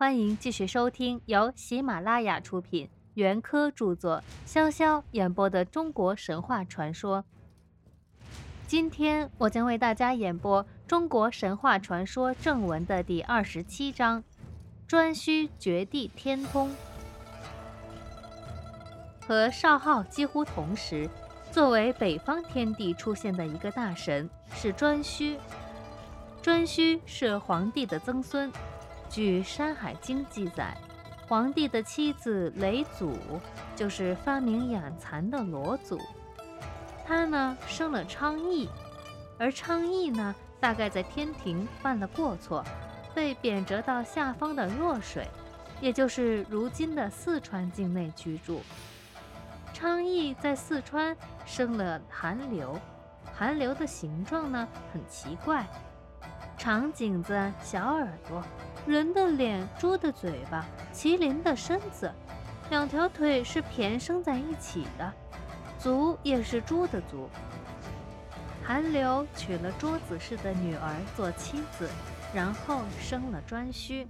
欢迎继续收听由喜马拉雅出品、袁科著作、潇潇演播的中国神话传说。今天我将为大家演播中国神话传说正文的第二十七章：颛顼绝地天通。和少昊几乎同时，作为北方天帝出现的一个大神是颛顼。颛顼是黄帝的曾孙。据《山海经》记载，皇帝的妻子雷祖就是发明养蚕的罗祖。他呢生了昌邑，而昌邑呢大概在天庭犯了过错，被贬谪到下方的弱水，也就是如今的四川境内居住。昌邑在四川生了寒流，寒流的形状呢很奇怪，长颈子，小耳朵。人的脸，猪的嘴巴，麒麟的身子，两条腿是骈生在一起的，足也是猪的足。韩流娶了桌子氏的女儿做妻子，然后生了颛顼。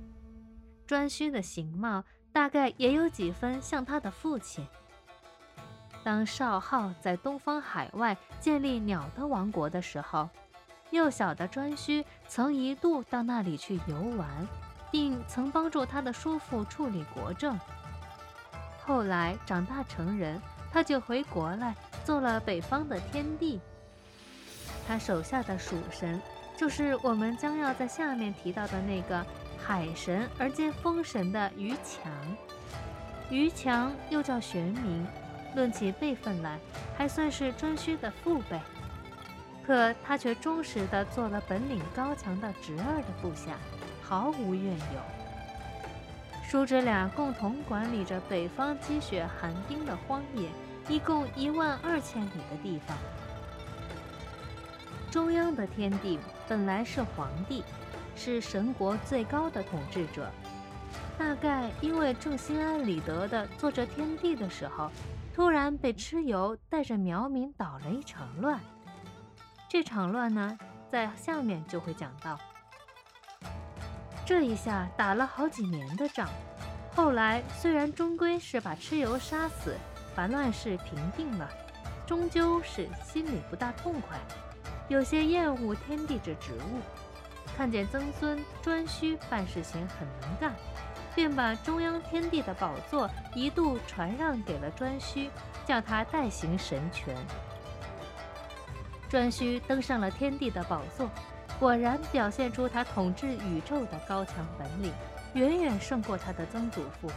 颛顼的形貌大概也有几分像他的父亲。当少昊在东方海外建立鸟的王国的时候，幼小的颛顼曾一度到那里去游玩。并曾帮助他的叔父处理国政。后来长大成人，他就回国来做了北方的天帝。他手下的属神，就是我们将要在下面提到的那个海神而兼风神的于强。于强又叫玄冥，论起辈分来，还算是颛顼的父辈。可他却忠实地做了本领高强的侄儿的部下。毫无怨尤。叔侄俩共同管理着北方积雪寒冰的荒野，一共一万二千里的地方。中央的天帝本来是皇帝，是神国最高的统治者。大概因为正心安理得的做着天帝的时候，突然被蚩尤带着苗民捣了一场乱。这场乱呢，在下面就会讲到。这一下打了好几年的仗，后来虽然终归是把蚩尤杀死，把乱世平定了，终究是心里不大痛快，有些厌恶天帝这职务。看见曾孙颛顼办事情很能干，便把中央天帝的宝座一度传让给了颛顼，叫他代行神权。颛顼登上了天帝的宝座。果然表现出他统治宇宙的高强本领，远远胜过他的曾祖父。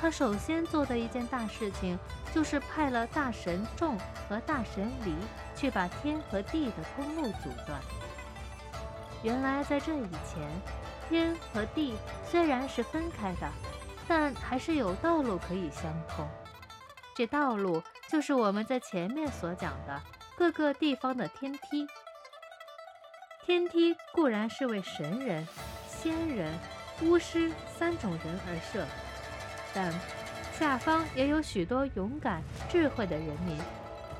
他首先做的一件大事情，就是派了大神仲和大神离去把天和地的通路阻断。原来在这以前，天和地虽然是分开的，但还是有道路可以相通。这道路就是我们在前面所讲的各个地方的天梯。天梯固然是为神人、仙人、巫师三种人而设，但下方也有许多勇敢、智慧的人民，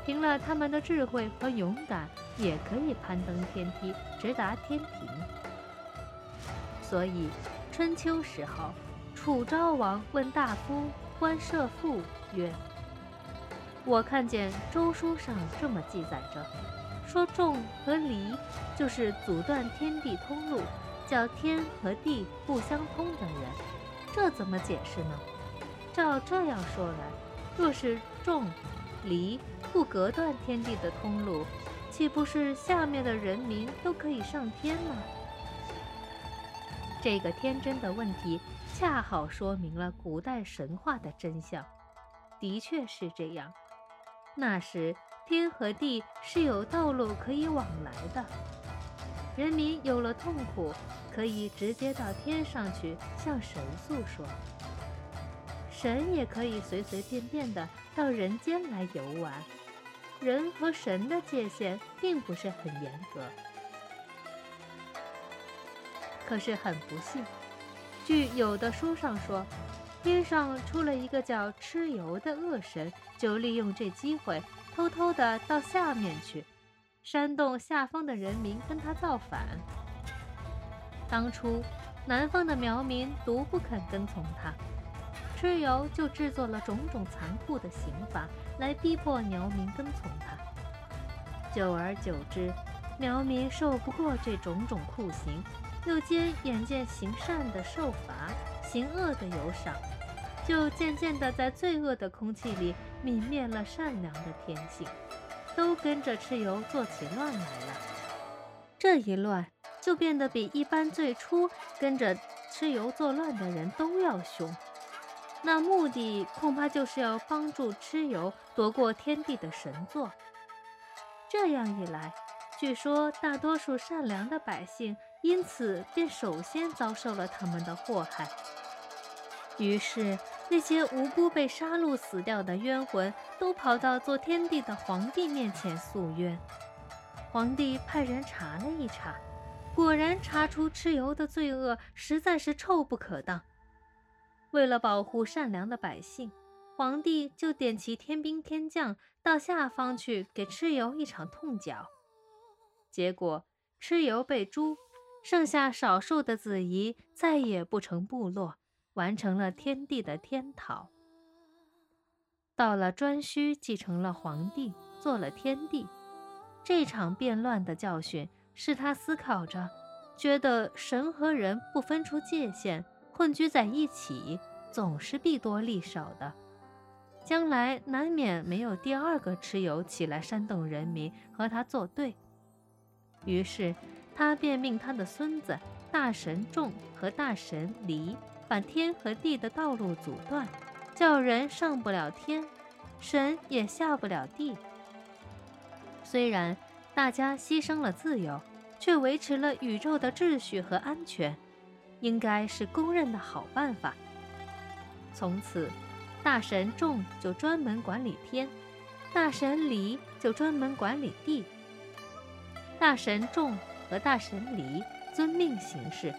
凭了他们的智慧和勇敢，也可以攀登天梯，直达天庭。所以，春秋时候，楚昭王问大夫关射父曰：“我看见周书上这么记载着。”说仲和离就是阻断天地通路，叫天和地不相通的人，这怎么解释呢？照这样说来，若是仲、离不隔断天地的通路，岂不是下面的人民都可以上天吗？这个天真的问题，恰好说明了古代神话的真相。的确是这样，那时。天和地是有道路可以往来的，人民有了痛苦，可以直接到天上去向神诉说；神也可以随随便便的到人间来游玩。人和神的界限并不是很严格。可是很不幸，据有的书上说，天上出了一个叫蚩尤的恶神，就利用这机会。偷偷的到下面去，煽动下方的人民跟他造反。当初南方的苗民独不肯跟从他。蚩尤就制作了种种残酷的刑罚来逼迫苗民跟从他。久而久之，苗民受不过这种种酷刑，又兼眼见行善的受罚，行恶的有赏，就渐渐地在罪恶的空气里泯灭了善良的天性，都跟着蚩尤做起乱来了。这一乱就变得比一般最初跟着蚩尤作乱的人都要凶。那目的恐怕就是要帮助蚩尤夺过天地的神座。这样一来，据说大多数善良的百姓因此便首先遭受了他们的祸害。于是，那些无辜被杀戮死掉的冤魂都跑到做天帝的皇帝面前诉冤。皇帝派人查了一查，果然查出蚩尤的罪恶实在是臭不可当。为了保护善良的百姓，皇帝就点齐天兵天将到下方去给蚩尤一场痛脚。结果，蚩尤被诛，剩下少数的子仪再也不成部落，完成了天帝的天讨。到了颛顼继承了皇帝，做了天帝，这场变乱的教训是他思考着，觉得神和人不分出界限。混居在一起，总是弊多利少的，将来难免没有第二个蚩尤起来煽动人民和他作对。于是，他便命他的孙子大神仲和大神离把天和地的道路阻断，叫人上不了天，神也下不了地。虽然大家牺牲了自由，却维持了宇宙的秩序和安全。应该是公认的好办法。从此，大神众就专门管理天，大神离就专门管理地。大神众和大神离遵命行事，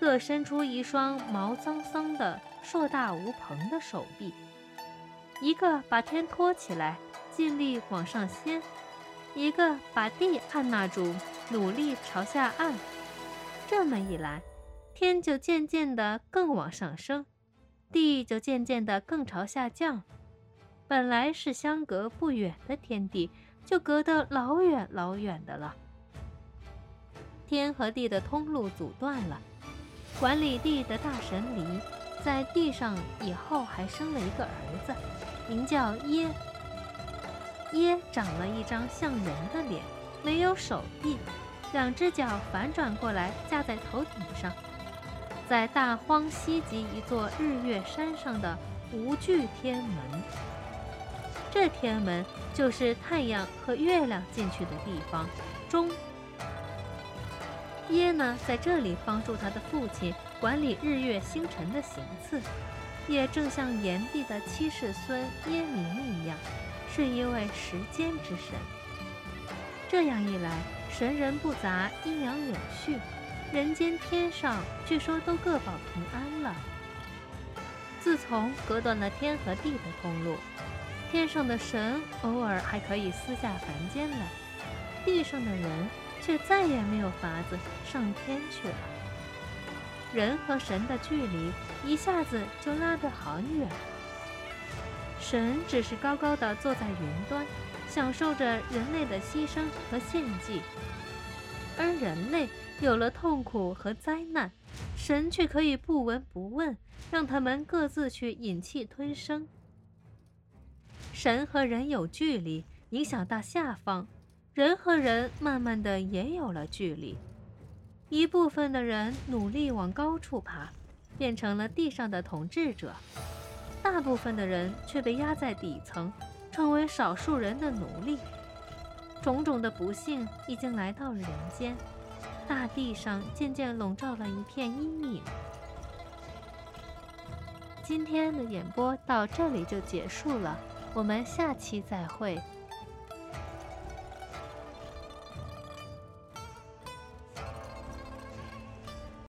各伸出一双毛桑桑的、硕大无朋的手臂，一个把天托起来，尽力往上掀；一个把地按捺住，努力朝下按。这么一来，天就渐渐地更往上升，地就渐渐地更朝下降。本来是相隔不远的天地，就隔得老远老远的了。天和地的通路阻断了。管理地的大神离，在地上以后还生了一个儿子，名叫耶。耶长了一张像人的脸，没有手臂，两只脚反转过来架在头顶上。在大荒西极一座日月山上的无惧天门，这天门就是太阳和月亮进去的地方。中耶呢，在这里帮助他的父亲管理日月星辰的行次，也正像炎帝的七世孙耶明一样，是一位时间之神。这样一来，神人不杂，阴阳有序。人间天上，据说都各保平安了。自从隔断了天和地的通路，天上的神偶尔还可以私下凡间来，地上的人却再也没有法子上天去了。人和神的距离一下子就拉得很远。神只是高高的坐在云端，享受着人类的牺牲和献祭，而人类。有了痛苦和灾难，神却可以不闻不问，让他们各自去忍气吞声。神和人有距离，影响到下方，人和人慢慢的也有了距离。一部分的人努力往高处爬，变成了地上的统治者；大部分的人却被压在底层，成为少数人的奴隶。种种的不幸已经来到了人间。大地上渐渐笼罩了一片阴影。今天的演播到这里就结束了，我们下期再会。